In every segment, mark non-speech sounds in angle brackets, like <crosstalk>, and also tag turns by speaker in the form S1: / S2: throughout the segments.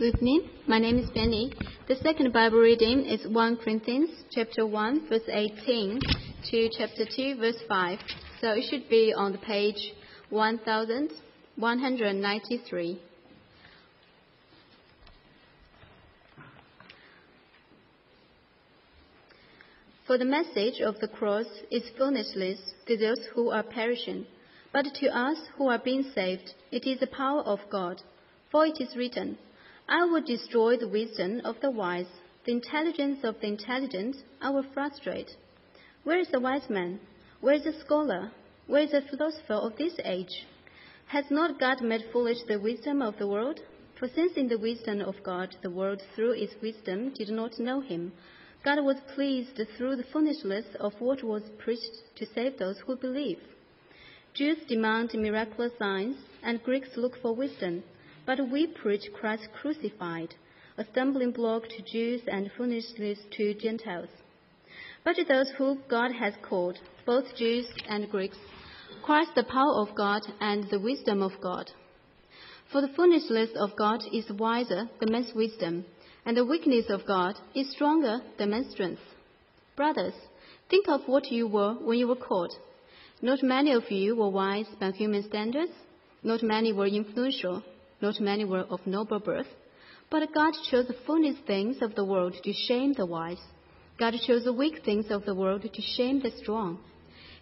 S1: Good evening. My name is Benny. The second Bible reading is 1 Corinthians chapter 1 verse 18 to chapter 2 verse 5. So it should be on the page 1193. For the message of the cross is foolishness to those who are perishing, but to us who are being saved, it is the power of God. For it is written, I will destroy the wisdom of the wise, the intelligence of the intelligent I will frustrate. Where is the wise man? Where is the scholar? Where is the philosopher of this age? Has not God made foolish the wisdom of the world? For since in the wisdom of God the world through its wisdom did not know him, God was pleased through the foolishness of what was preached to save those who believe. Jews demand miraculous signs, and Greeks look for wisdom. But we preach Christ crucified, a stumbling block to Jews and foolishness to Gentiles. But to those who God has called, both Jews and Greeks, Christ the power of God and the wisdom of God. For the foolishness of God is wiser than man's wisdom and the weakness of God is stronger than man's strength. Brothers, think of what you were when you were called. Not many of you were wise by human standards, not many were influential, not many were of noble birth. But God chose the foolish things of the world to shame the wise. God chose the weak things of the world to shame the strong.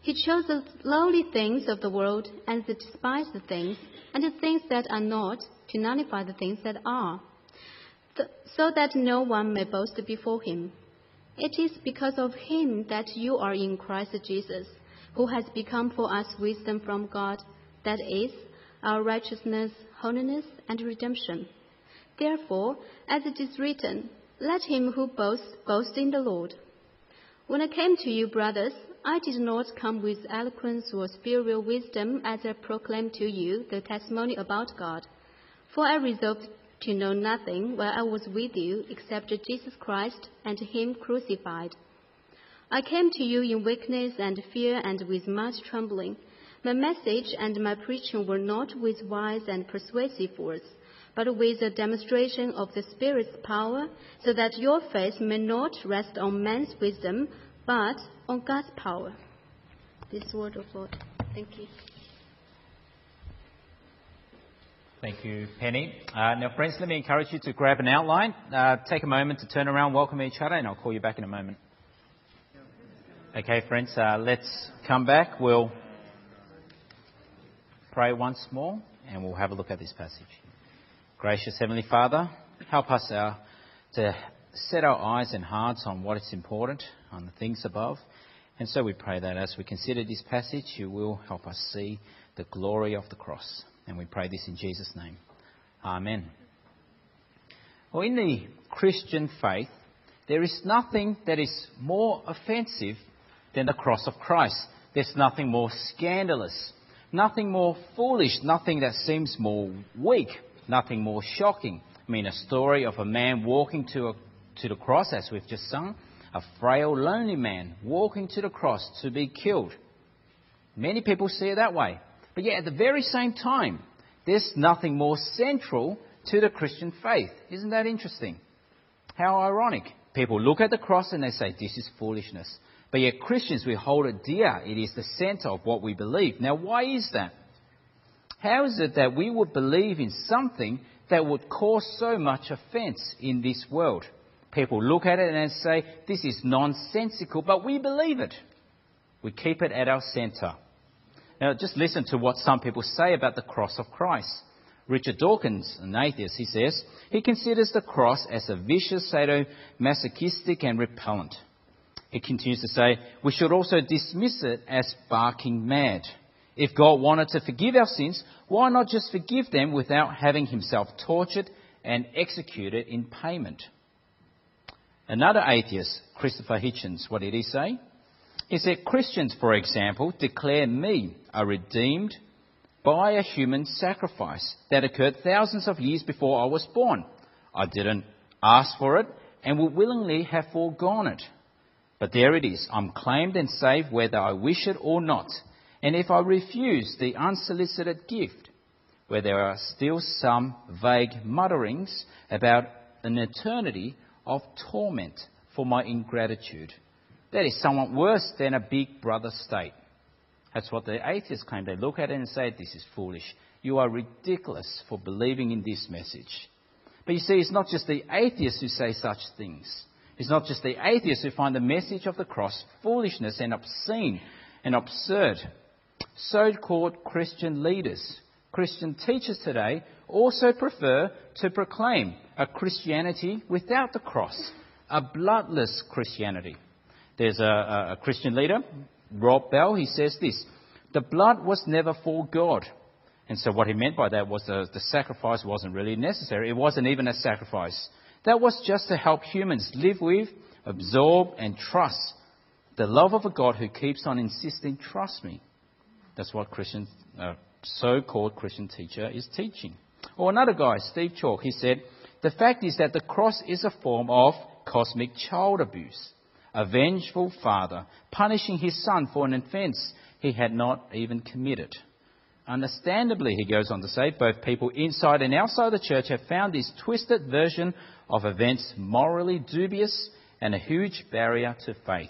S1: He chose the lowly things of the world and the despised things, and the things that are not, to nullify the things that are so that no one may boast before him. It is because of him that you are in Christ Jesus, who has become for us wisdom from God, that is, our righteousness, holiness, and redemption. Therefore, as it is written, let him who boasts boast in the Lord. When I came to you, brothers, I did not come with eloquence or spiritual wisdom as I proclaimed to you the testimony about God. For I resolved to know nothing while I was with you except Jesus Christ and Him crucified. I came to you in weakness and fear and with much trembling. My message and my preaching were not with wise and persuasive words, but with a demonstration of the Spirit's power, so that your faith may not rest on man's wisdom, but on God's power. This word of Lord. Thank you.
S2: Thank you, Penny. Uh, now, friends, let me encourage you to grab an outline, uh, take a moment to turn around, welcome each other, and I'll call you back in a moment. Okay, friends, uh, let's come back. We'll pray once more, and we'll have a look at this passage. Gracious Heavenly Father, help us uh, to set our eyes and hearts on what is important, on the things above. And so we pray that as we consider this passage, you will help us see the glory of the cross. And we pray this in Jesus' name. Amen. Well, in the Christian faith, there is nothing that is more offensive than the cross of Christ. There's nothing more scandalous, nothing more foolish, nothing that seems more weak, nothing more shocking. I mean, a story of a man walking to, a, to the cross, as we've just sung, a frail, lonely man walking to the cross to be killed. Many people see it that way. But yet, at the very same time, there's nothing more central to the Christian faith. Isn't that interesting? How ironic. People look at the cross and they say, This is foolishness. But yet, Christians, we hold it dear. It is the center of what we believe. Now, why is that? How is it that we would believe in something that would cause so much offense in this world? People look at it and say, This is nonsensical, but we believe it. We keep it at our center. Now, just listen to what some people say about the cross of Christ. Richard Dawkins, an atheist, he says, he considers the cross as a vicious, sadomasochistic, and repellent. He continues to say, we should also dismiss it as barking mad. If God wanted to forgive our sins, why not just forgive them without having himself tortured and executed in payment? Another atheist, Christopher Hitchens, what did he say? He said, Christians, for example, declare me a redeemed by a human sacrifice that occurred thousands of years before I was born. I didn't ask for it and would willingly have foregone it. But there it is. I'm claimed and saved whether I wish it or not. And if I refuse the unsolicited gift, where there are still some vague mutterings about an eternity of torment for my ingratitude. That is somewhat worse than a big brother state. That's what the atheists claim. They look at it and say, This is foolish. You are ridiculous for believing in this message. But you see, it's not just the atheists who say such things. It's not just the atheists who find the message of the cross foolishness and obscene and absurd. So called Christian leaders, Christian teachers today also prefer to proclaim a Christianity without the cross, a bloodless Christianity. There's a, a, Christian leader, Rob Bell, he says this The blood was never for God. And so what he meant by that was the, the sacrifice wasn't really necessary. It wasn't even a sacrifice. That was just to help humans live with, absorb, and trust the love of a God who keeps on insisting, trust me. That's what Christian, uh, so-called Christian teacher is teaching. Or another guy, Steve Chalke, he said, the fact is that the cross is a form of cosmic child abuse. A vengeful father punishing his son for an offence he had not even committed. Understandably, he goes on to say, both people inside and outside the church have found this twisted version of events morally dubious and a huge barrier to faith.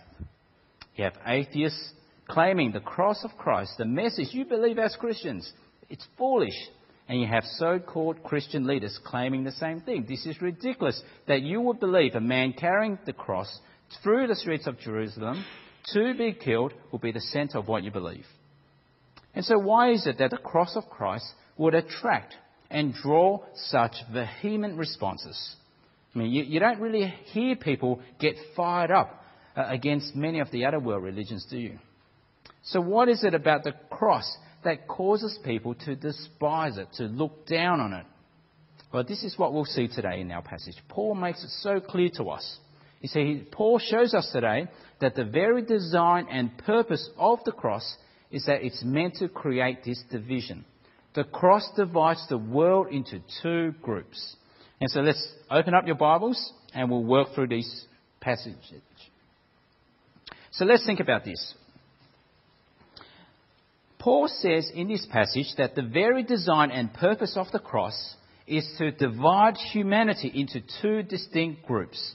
S2: You have atheists claiming the cross of Christ, the message you believe as Christians, it's foolish. And you have so called Christian leaders claiming the same thing. This is ridiculous that you would believe a man carrying the cross through the streets of Jerusalem to be killed will be the center of what you believe. And so, why is it that the cross of Christ would attract and draw such vehement responses? I mean, you, you don't really hear people get fired up uh, against many of the other world religions, do you? So, what is it about the cross that causes people to despise it, to look down on it? Well, this is what we'll see today in our passage. Paul makes it so clear to us. You see, Paul shows us today that the very design and purpose of the cross is that it's meant to create this division. The cross divides the world into two groups. And so let's open up your Bibles and we'll work through these passages. So let's think about this. Paul says in this passage that the very design and purpose of the cross is to divide humanity into two distinct groups.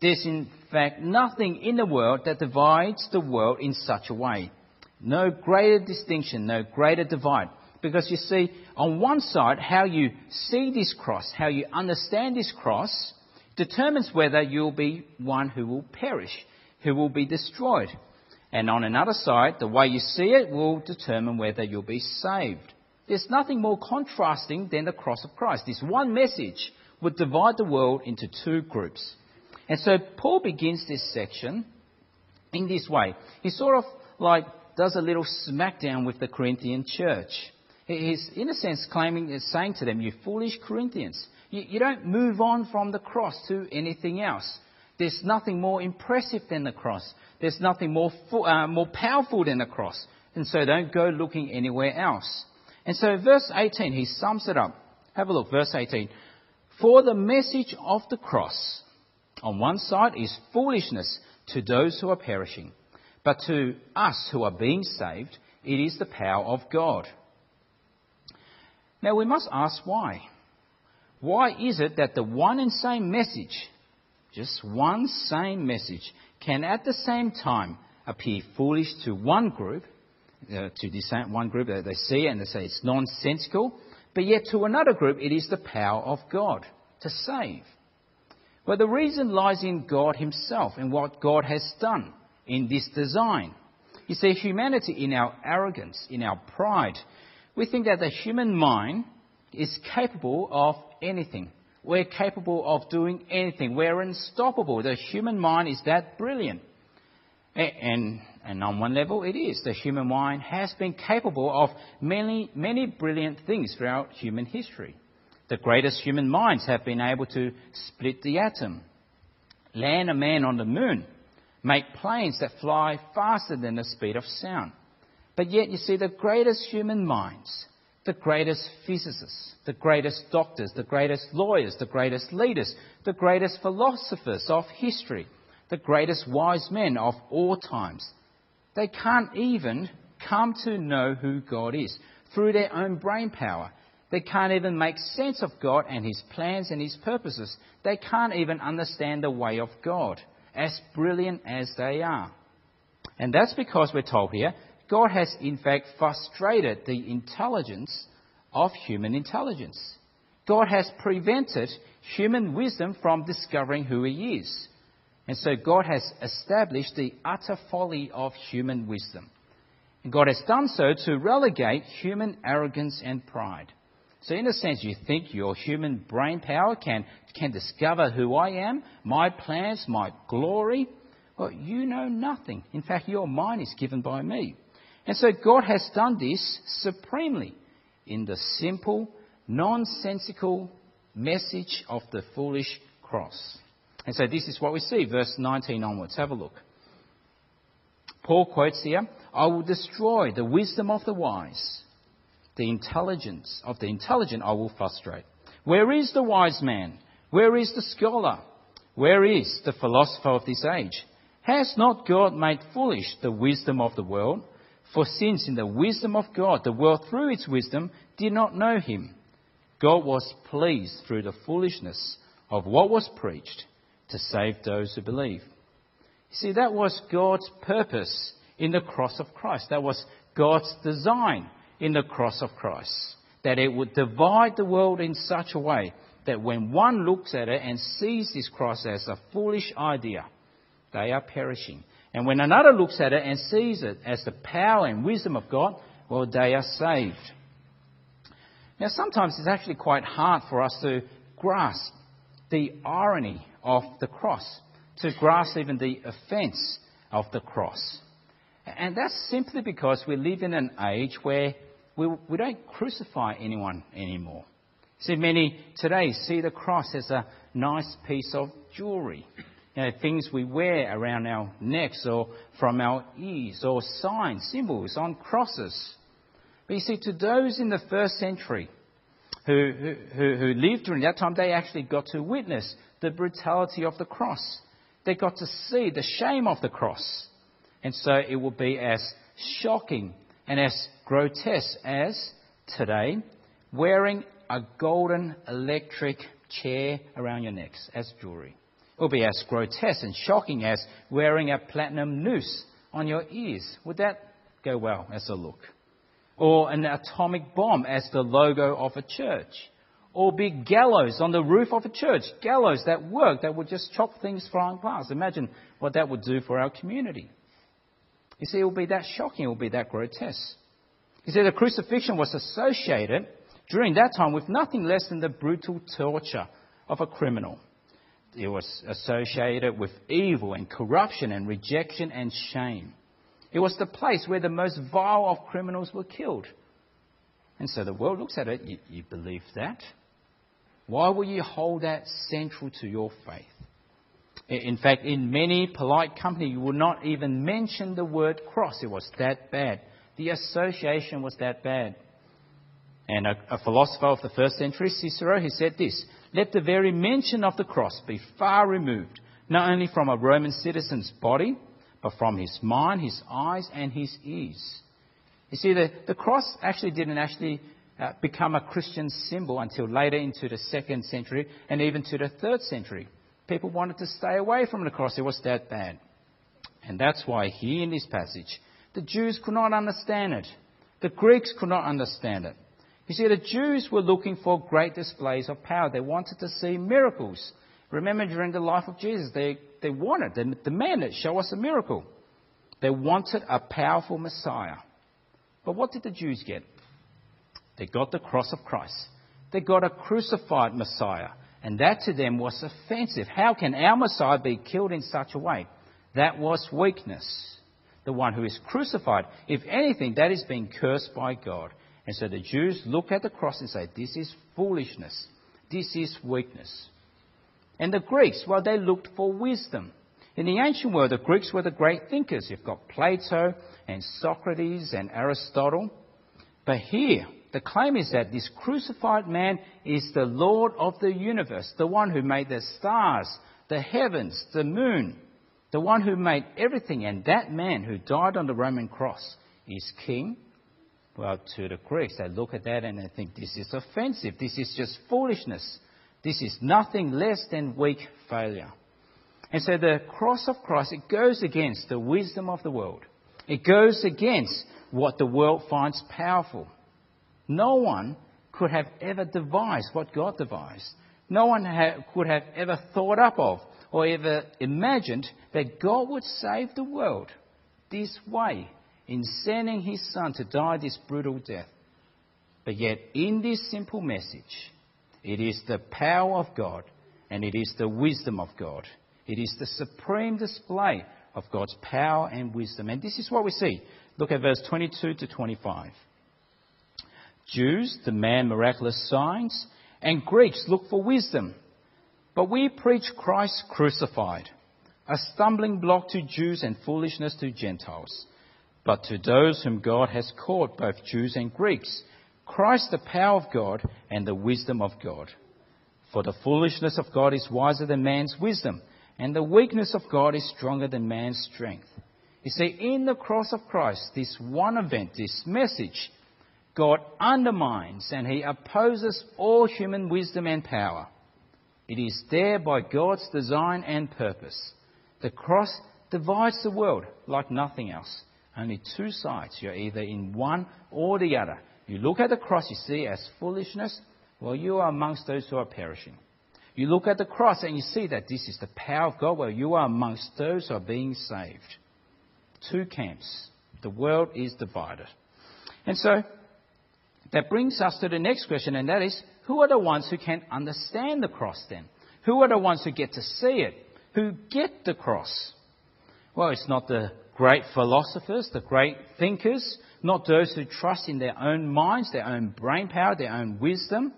S2: There's in fact nothing in the world that divides the world in such a way. No greater distinction, no greater divide. Because you see, on one side, how you see this cross, how you understand this cross, determines whether you'll be one who will perish, who will be destroyed. And on another side, the way you see it will determine whether you'll be saved. There's nothing more contrasting than the cross of Christ. This one message would divide the world into two groups. And so Paul begins this section in this way. He sort of like does a little smackdown with the Corinthian church. He's, in a sense, claiming, saying to them, You foolish Corinthians, you, you don't move on from the cross to anything else. There's nothing more impressive than the cross. There's nothing more, uh, more powerful than the cross. And so don't go looking anywhere else. And so, verse 18, he sums it up. Have a look, verse 18. For the message of the cross, on one side, is foolishness to those who are perishing but to us who are being saved, it is the power of God. Now we must ask why. Why is it that the one and same message, just one same message, can at the same time appear foolish to one group, uh, to this one group that they see and they say it's nonsensical, but yet to another group it is the power of God to save? Well, the reason lies in God Himself and what God has done in this design. You see, humanity, in our arrogance, in our pride, we think that the human mind is capable of anything. We're capable of doing anything. We're unstoppable. The human mind is that brilliant. And, and on one level, it is. The human mind has been capable of many, many brilliant things throughout human history. The greatest human minds have been able to split the atom, land a man on the moon, make planes that fly faster than the speed of sound. But yet, you see, the greatest human minds, the greatest physicists, the greatest doctors, the greatest lawyers, the greatest leaders, the greatest philosophers of history, the greatest wise men of all times, they can't even come to know who God is through their own brain power. They can't even make sense of God and His plans and His purposes. They can't even understand the way of God, as brilliant as they are. And that's because we're told here, God has in fact frustrated the intelligence of human intelligence. God has prevented human wisdom from discovering who He is. And so God has established the utter folly of human wisdom. And God has done so to relegate human arrogance and pride. So, in a sense, you think your human brain power can, can discover who I am, my plans, my glory. Well, you know nothing. In fact, your mind is given by me. And so, God has done this supremely in the simple, nonsensical message of the foolish cross. And so, this is what we see, verse 19 onwards. Have a look. Paul quotes here I will destroy the wisdom of the wise the intelligence of the intelligent I will frustrate. Where is the wise man? Where is the scholar? Where is the philosopher of this age? Has not God made foolish the wisdom of the world? For since in the wisdom of God the world through its wisdom did not know him, God was pleased through the foolishness of what was preached to save those who believe. You see, that was God's purpose in the cross of Christ. That was God's design in the cross of Christ. That it would divide the world in such a way that when one looks at it and sees this cross as a foolish idea, they are perishing. And when another looks at it and sees it as the power and wisdom of God, well, they are saved. Now, sometimes it's actually quite hard for us to grasp the irony of the cross, to grasp even the offence of the cross. And that's simply because we live in an age where we, we don't crucify anyone anymore. See, many today see the cross as a nice piece of jewellery. You know, things we wear around our necks or from our ears, or signs, symbols on crosses. But you see, to those in the first century who, who, who lived during that time, they actually got to witness the brutality of the cross. They got to see the shame of the cross. And so it will be as shocking and as grotesque as today wearing a golden electric chair around your necks as jewelry. It will be as grotesque and shocking as wearing a platinum noose on your ears. Would that go well as a look? Or an atomic bomb as the logo of a church? Or big gallows on the roof of a church? Gallows that work, that would just chop things flying past. Imagine what that would do for our community. You see, it will be that shocking, it will be that grotesque. You see, the crucifixion was associated during that time with nothing less than the brutal torture of a criminal. It was associated with evil and corruption and rejection and shame. It was the place where the most vile of criminals were killed. And so the world looks at it, you, you believe that? Why will you hold that central to your faith? In fact, in many polite company, you would not even mention the word cross. It was that bad. The association was that bad. And a, a philosopher of the first century, Cicero, he said this Let the very mention of the cross be far removed, not only from a Roman citizen's body, but from his mind, his eyes, and his ears. You see, the, the cross actually didn't actually uh, become a Christian symbol until later into the second century and even to the third century. People wanted to stay away from the cross. It was that bad. And that's why here in this passage, the Jews could not understand it. The Greeks could not understand it. You see, the Jews were looking for great displays of power. They wanted to see miracles. Remember, during the life of Jesus, they, they wanted, they demanded, show us a miracle. They wanted a powerful Messiah. But what did the Jews get? They got the cross of Christ. They got a crucified Messiah. And that to them was offensive. How can our Messiah be killed in such a way? That was weakness. The one who is crucified, if anything, that is being cursed by God. And so the Jews look at the cross and say, This is foolishness. This is weakness. And the Greeks, well, they looked for wisdom. In the ancient world, the Greeks were the great thinkers. You've got Plato and Socrates and Aristotle. But here, the claim is that this crucified man is the Lord of the universe, the one who made the stars, the heavens, the moon, the one who made everything. And that man who died on the Roman cross is king, Well, to the Greeks, they look at that and they think this is offensive. This is just foolishness. This is nothing less than weak failure. And so the cross of Christ, it goes against the wisdom of the world. It goes against what the world finds powerful. No one could have ever devised what God devised. No one ha- could have ever thought up of or ever imagined that God would save the world this way in sending his son to die this brutal death. But yet, in this simple message, it is the power of God and it is the wisdom of God. It is the supreme display of God's power and wisdom. And this is what we see. Look at verse 22 to 25. Jews demand miraculous signs, and Greeks look for wisdom. But we preach Christ crucified, a stumbling block to Jews and foolishness to Gentiles. But to those whom God has called, both Jews and Greeks, Christ the power of God and the wisdom of God. For the foolishness of God is wiser than man's wisdom, and the weakness of God is stronger than man's strength. You see, in the cross of Christ, this one event, this message, God undermines and he opposes all human wisdom and power. It is there by God's design and purpose. The cross divides the world like nothing else. Only two sides. You're either in one or the other. You look at the cross, you see as foolishness. Well, you are amongst those who are perishing. You look at the cross and you see that this is the power of God. Well, you are amongst those who are being saved. Two camps. The world is divided. And so, that brings us to the next question, and that is who are the ones who can understand the cross then? Who are the ones who get to see it? Who get the cross? Well, it's not the great philosophers, the great thinkers, not those who trust in their own minds, their own brain power, their own wisdom.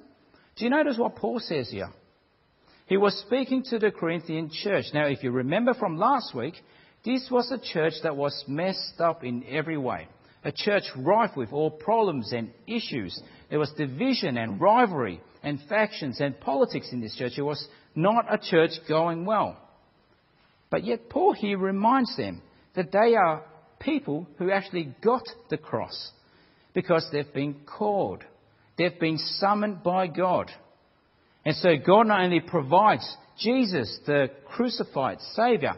S2: Do you notice what Paul says here? He was speaking to the Corinthian church. Now, if you remember from last week, this was a church that was messed up in every way. A church rife with all problems and issues. There was division and rivalry and factions and politics in this church. It was not a church going well. But yet, Paul here reminds them that they are people who actually got the cross because they've been called, they've been summoned by God. And so, God not only provides Jesus, the crucified Saviour,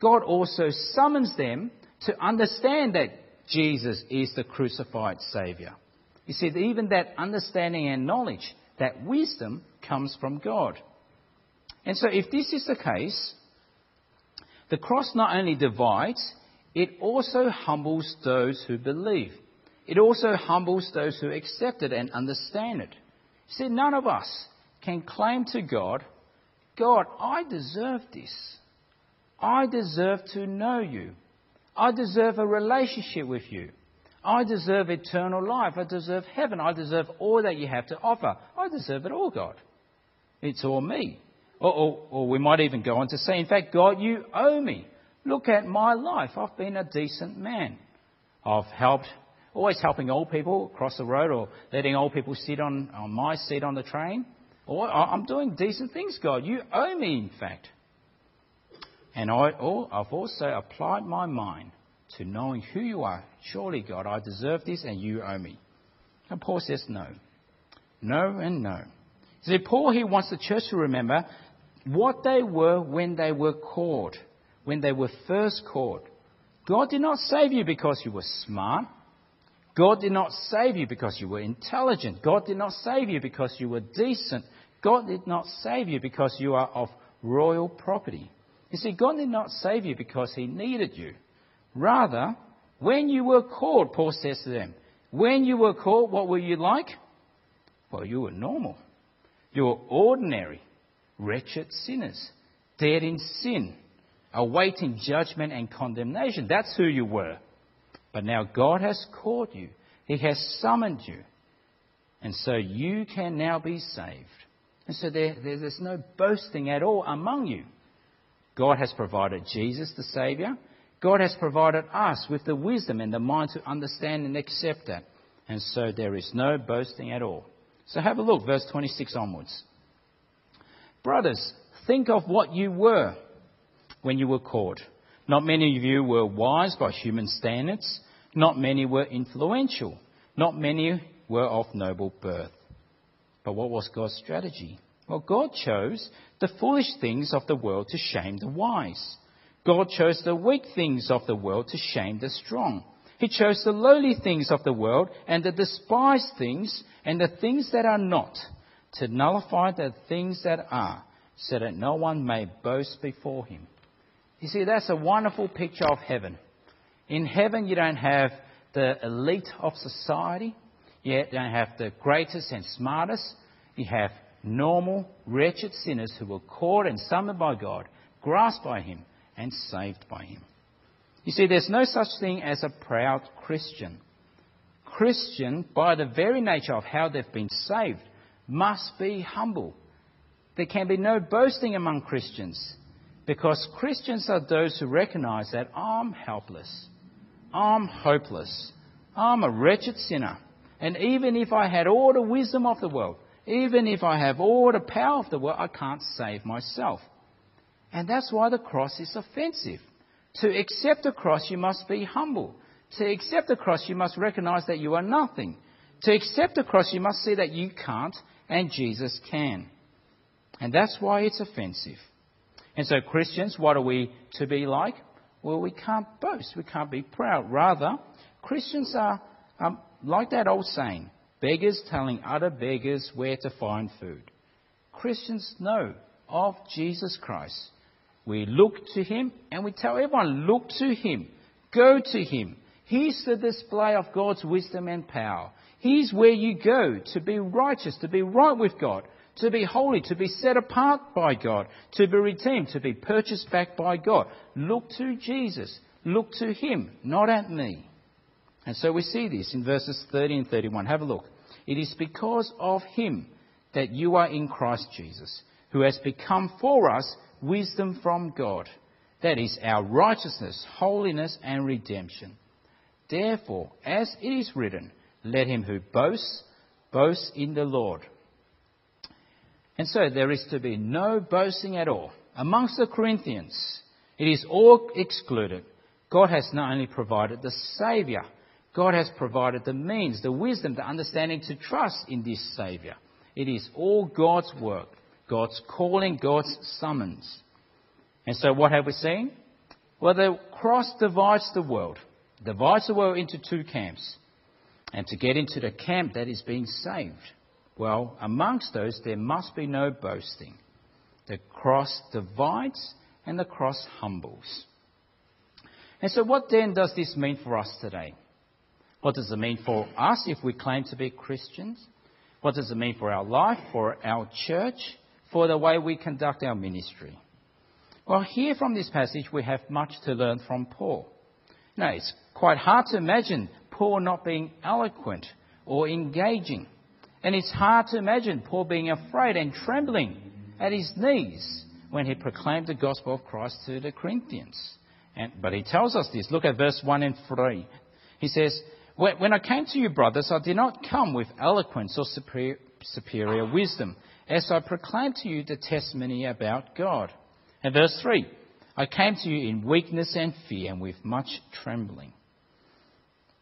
S2: God also summons them to understand that Jesus is the crucified Saviour. You see, even that understanding and knowledge, that wisdom comes from God. And so, if this is the case, the cross not only divides, it also humbles those who believe. It also humbles those who accept it and understand it. See, none of us can claim to God, God, I deserve this. I deserve to know you. I deserve a relationship with you. I deserve eternal life. I deserve heaven. I deserve all that you have to offer. I deserve it all, God. It's all me. Or, or, or, we might even go on to say, in fact, God, you owe me. Look at my life. I've been a decent man. I've helped, always helping old people cross the road or letting old people sit on, on my seat on the train. Or I'm doing decent things, God. You owe me, in fact. And I, have also applied my mind to knowing who you are. Surely, God, I deserve this and you owe me. And Paul says no. No and no. See, Paul here wants the church to remember what they were when they were called, when they were first called. God did not save you because you were smart. God did not save you because you were intelligent. God did not save you because you were decent. God did not save you because you are of royal property. You see, God did not save you because He needed you. Rather, when you were called, Paul says to them, when you were called, what were you like? Well, you were normal. You were ordinary, wretched sinners, dead in sin, awaiting judgment and condemnation. That's who you were. But now God has called you, He has summoned you. And so you can now be saved. And so there, there's no boasting at all among you. God has provided Jesus, the Saviour. God has provided us with the wisdom and the mind to understand and accept that. And so there is no boasting at all. So have a look, verse 26 onwards. Brothers, think of what you were when you were called. Not many of you were wise by human standards. Not many were influential. Not many were of noble birth. But what was God's strategy? Well, God chose the foolish things of the world to shame the wise. God chose the weak things of the world to shame the strong. He chose the lowly things of the world and the despised things and the things that are not to nullify the things that are, so that no one may boast before him. You see, that's a wonderful picture of heaven. In heaven, you don't have the elite of society. You don't have the greatest and smartest. You have normal, wretched sinners who were caught and summoned by God, grasped by Him, and saved by Him. You see, there's no such thing as a proud Christian. Christian, by the very nature of how they've been saved, must be humble. There can be no boasting among Christians because Christians are those who recognize that I'm helpless, I'm hopeless, I'm a wretched sinner, and even if I had all the wisdom of the world, even if I have all the power of the world, I can't save myself. And that's why the cross is offensive. To accept the cross, you must be humble. To accept the cross, you must recognize that you are nothing. To accept the cross, you must see that you can't and Jesus can. And that's why it's offensive. And so, Christians, what are we to be like? Well, we can't boast. We can't be proud. Rather, Christians are um, like that old saying beggars telling other beggars where to find food. Christians know of Jesus Christ. We look to him and we tell everyone, look to him, go to him. He's the display of God's wisdom and power. He's where you go to be righteous, to be right with God, to be holy, to be set apart by God, to be redeemed, to be purchased back by God. Look to Jesus. Look to him, not at me. And so we see this in verses 30 and 31. Have a look. It is because of him that you are in Christ Jesus, who has become for us wisdom from God. That is our righteousness, holiness, and redemption. Therefore, as it is written, let him who boasts, boast in the Lord. And so there is to be no boasting at all. Amongst the Corinthians, it is all excluded. God has not only provided the Saviour, God has provided the means, the wisdom, the understanding to trust in this Saviour. It is all God's work, God's calling, God's summons. And so what have we seen? Well, the cross divides the world, divides the world into two camps. And to get into the camp that is being saved, well, amongst those, there must be no boasting. The cross divides and the cross humbles. And so, what then does this mean for us today? What does it mean for us if we claim to be Christians? What does it mean for our life, for our church, for the way we conduct our ministry? Well, here from this passage, we have much to learn from Paul. Now, it's quite hard to imagine Paul not being eloquent or engaging. And it's hard to imagine Paul being afraid and trembling at his knees when he proclaimed the gospel of Christ to the Corinthians. And, but he tells us this. Look at verse 1 and 3. He says, When I came to you, brothers, I did not come with eloquence or superior, wisdom, as I proclaimed to you the testimony about God. And verse 3 I came to you in weakness and fear and with much trembling.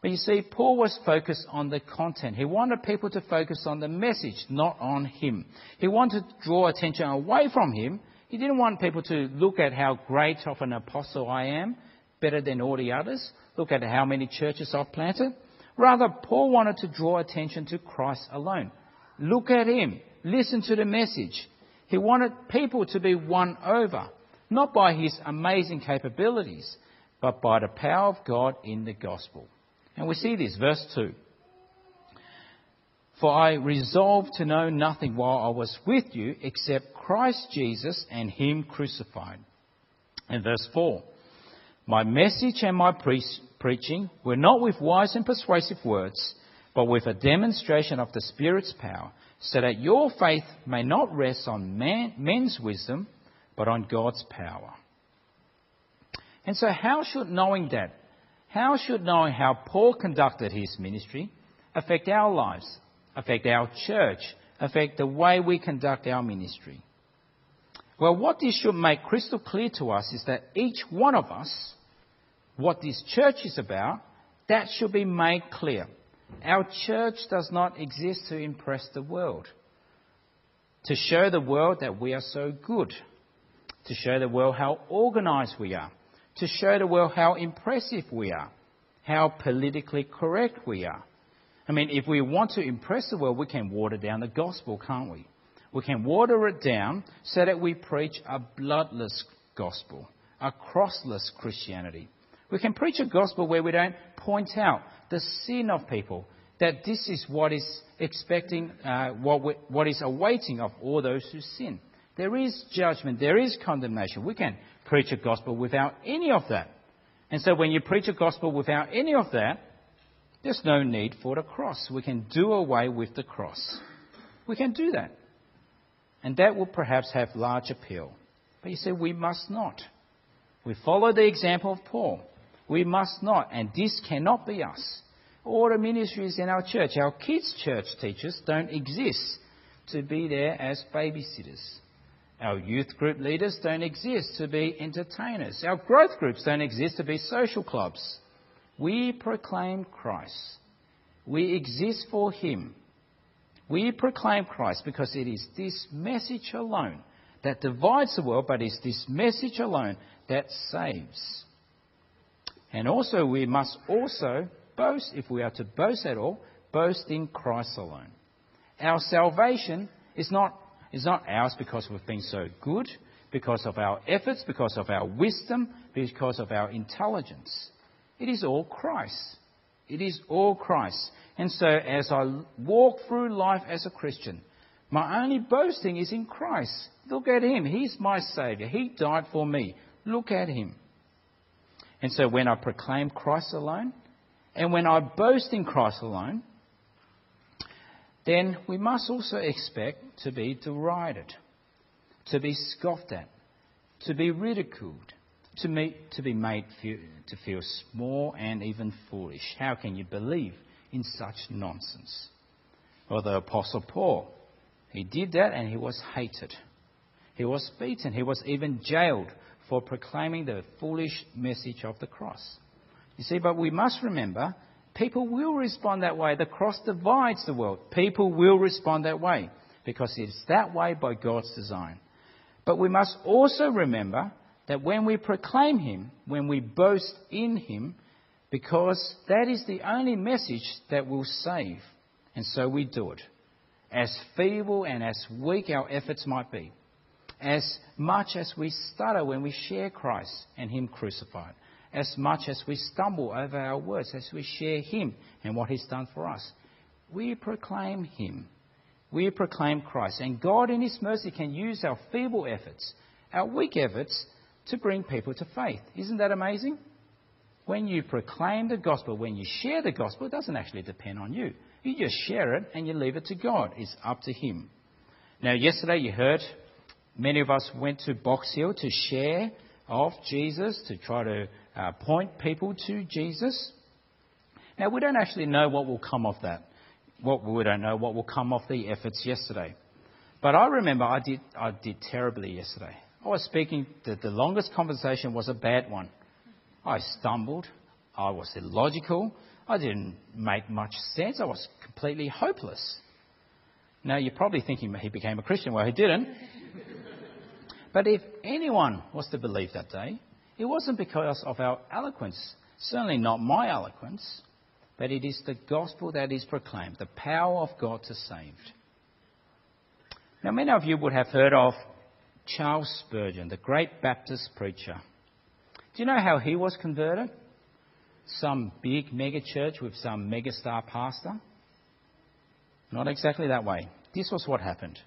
S2: But you see, Paul was focused on the content. He wanted people to focus on the message, not on him. He wanted to draw attention away from him. He didn't want people to look at how great of an apostle I am, better than all the others. Look at how many churches I've planted. Rather, Paul wanted to draw attention to Christ alone. Look at him. Listen to the message. He wanted people to be won over, not by his amazing capabilities, but by the power of God in the gospel. And we see this, verse 2. For I resolved to know nothing while I was with you except Christ Jesus and Him crucified. And verse 4. My message and my pre- preaching were not with wise and persuasive words, but with a demonstration of the Spirit's power, so that your faith may not rest on man, men's wisdom, but on God's power. And so, how should knowing that how should knowing how Paul conducted his ministry affect our lives, affect our church, affect the way we conduct our ministry? Well, what this should make crystal clear to us is that each one of us, what this church is about, that should be made clear. Our church does not exist to impress the world, to show the world that we are so good, to show the world how organized we are, to show the world how impressive we are, how politically correct we are. I mean, if we want to impress the world, we can water down the gospel, can't we? We can water it down so that we preach a bloodless gospel, a crossless Christianity. We can preach a gospel where we don't point out the sin of people, that this is what is expecting, uh, what, we, what is awaiting of all those who sin. There is judgment, there is condemnation. We can preach a gospel without any of that. And so when you preach a gospel without any of that, there's no need for the cross. We can do away with the cross. We can do that. And that will perhaps have large appeal. But you say, we must not. We follow the example of Paul. We must not, and this cannot be us. All the ministries in our church, our kids' church teachers, don't exist to be there as babysitters. Our youth group leaders don't exist to be entertainers. Our growth groups don't exist to be social clubs. We proclaim Christ. We exist for Him. We proclaim Christ because it is this message alone that divides the world, but it's this message alone that saves. And also, we must also boast, if we are to boast at all, boast in Christ alone. Our salvation is not, is not ours because we've been so good, because of our efforts, because of our wisdom, because of our intelligence. It is all Christ. It is all Christ. And so, as I walk through life as a Christian, my only boasting is in Christ. Look at Him. He's my Saviour. He died for me. Look at Him. And so, when I proclaim Christ alone, and when I boast in Christ alone, then we must also expect to be derided, to be scoffed at, to be ridiculed, to, meet, to be made feel, to feel small and even foolish. How can you believe in such nonsense? Well, the Apostle Paul, he did that and he was hated. He was beaten. He was even jailed for proclaiming the foolish message of the cross. You see, but we must remember people will respond that way. The cross divides the world. People will respond that way because it's that way by God's design. But we must also remember that when we proclaim Him, when we boast in Him, because that is the only message that will save. And so we do it. As feeble and as weak our efforts might be, as much as we stutter when we share Christ and Him crucified, as much as we stumble over our words, as we share Him and what He's done for us, we proclaim Him. We proclaim Christ. And God, in His mercy, can use our feeble efforts, our weak efforts, to bring people to faith. Isn't that amazing? When you proclaim the gospel, when you share the gospel, it doesn't actually depend on you. You just share it and you leave it to God. It's up to Him. Now, yesterday you heard many of us went to Box Hill to share of Jesus, to try to uh, point people to Jesus. Now, we don't actually know what will come of that. What, we don't know what will come of the efforts yesterday. But I remember I did, I did terribly yesterday. I was speaking, the, the longest conversation was a bad one. I stumbled. I was illogical. I didn't make much sense. I was completely hopeless. Now, you're probably thinking he became a Christian. Well, he didn't. <laughs> but if anyone was to believe that day, it wasn't because of our eloquence, certainly not my eloquence, but it is the gospel that is proclaimed, the power of God to save. Now, many of you would have heard of Charles Spurgeon, the great Baptist preacher. Do you know how he was converted? Some big mega church with some mega star pastor? Not exactly that way. This was what happened.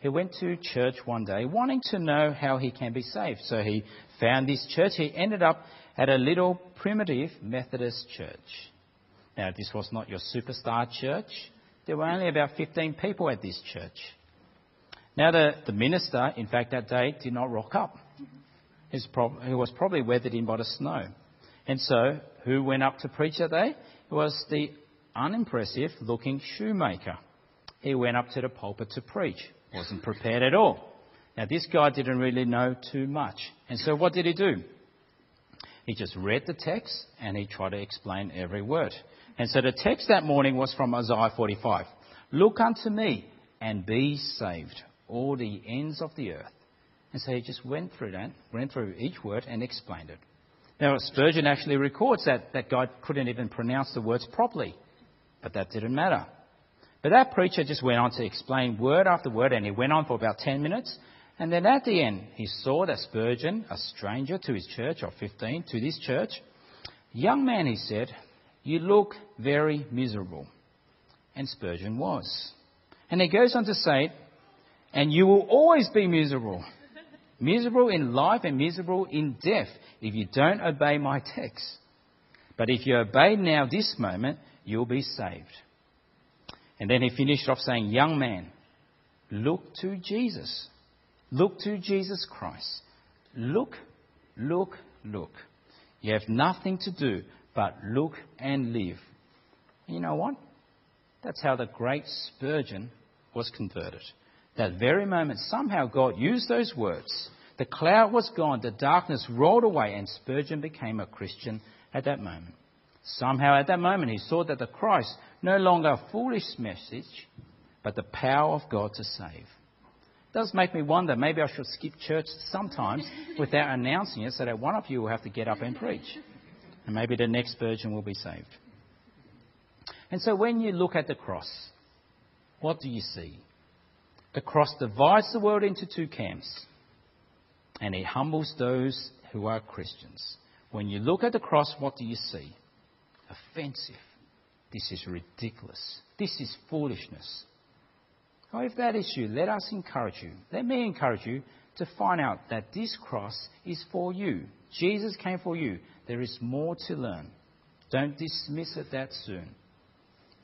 S2: He went to church one day wanting to know how he can be saved. So he found this church. He ended up at a little primitive Methodist church. Now, this was not your superstar church. There were only about 15 people at this church. Now, the, the minister, in fact, that day did not rock up. He was probably weathered in by the snow. And so, who went up to preach that day? It was the unimpressive looking shoemaker. He went up to the pulpit to preach. Wasn't prepared at all. Now, this guy didn't really know too much. And so, what did he do? He just read the text and he tried to explain every word. And so the text that morning was from Isaiah 45. Look unto me and be saved, all the ends of the earth. And so he just went through that, went through each word and explained it. Now, Spurgeon actually records that, that God couldn't even pronounce the words properly, but that didn't matter. But that preacher just went on to explain word after word, and he went on for about 10 minutes. And then at the end, he saw that Spurgeon, a stranger to his church of 15, to this church, young man, he said, you look very miserable. And Spurgeon was. And he goes on to say, and you will always be miserable. miserable in life and miserable in death if you don't obey my text. But if you obey now this moment, you'll be saved. And then he finished off saying, Young man, look to Jesus. Look to Jesus Christ. Look, look, look. You have nothing to do but look and live. You know what? That's how the great Spurgeon was converted. That very moment, somehow God used those words. The cloud was gone, the darkness rolled away, and Spurgeon became a Christian at that moment. Somehow at that moment he saw that the Christ, no longer a foolish message, but the power of God to save. It does make me wonder, maybe I should skip church sometimes <laughs> without announcing it so that one of you will have to get up and preach. And maybe the next Spurgeon will be saved. And so when you look at the cross, what do you see? The cross divides the world into two camps, and it humbles those who are Christians. When you look at the cross, what do you see? offensive. This is ridiculous. This is foolishness. Well, if that is you, let us encourage you. Let me encourage you to find out that this cross is for you. Jesus came for you. There is more to learn. Don't dismiss it that soon.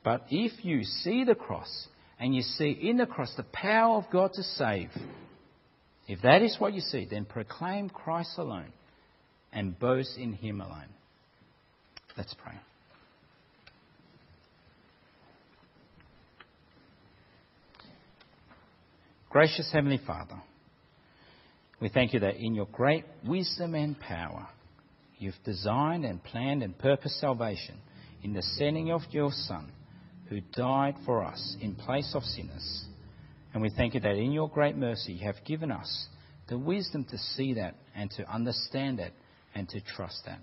S2: But if you see the cross and you see in the cross the power of God to save, if that is what you see, then proclaim Christ alone and boast in Him alone. Let's pray. Gracious Heavenly Father, we thank you that in your great wisdom and power, you've designed and planned and purposed salvation in the sending of your Son, who died for us in place of sinners. And we thank you that in your great mercy, you have given us the wisdom to see that and to understand that and to trust that.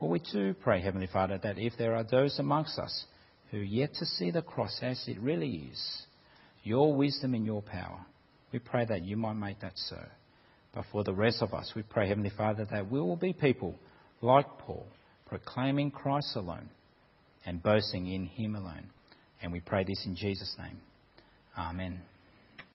S2: But we too pray, Heavenly Father, that if there are those amongst us who yet to see the cross as it really is, your wisdom and your power. We pray that you might make that so. But for the rest of us, we pray, Heavenly Father, that we will be people like Paul, proclaiming Christ alone and boasting in Him alone. And we pray this in Jesus' name. Amen.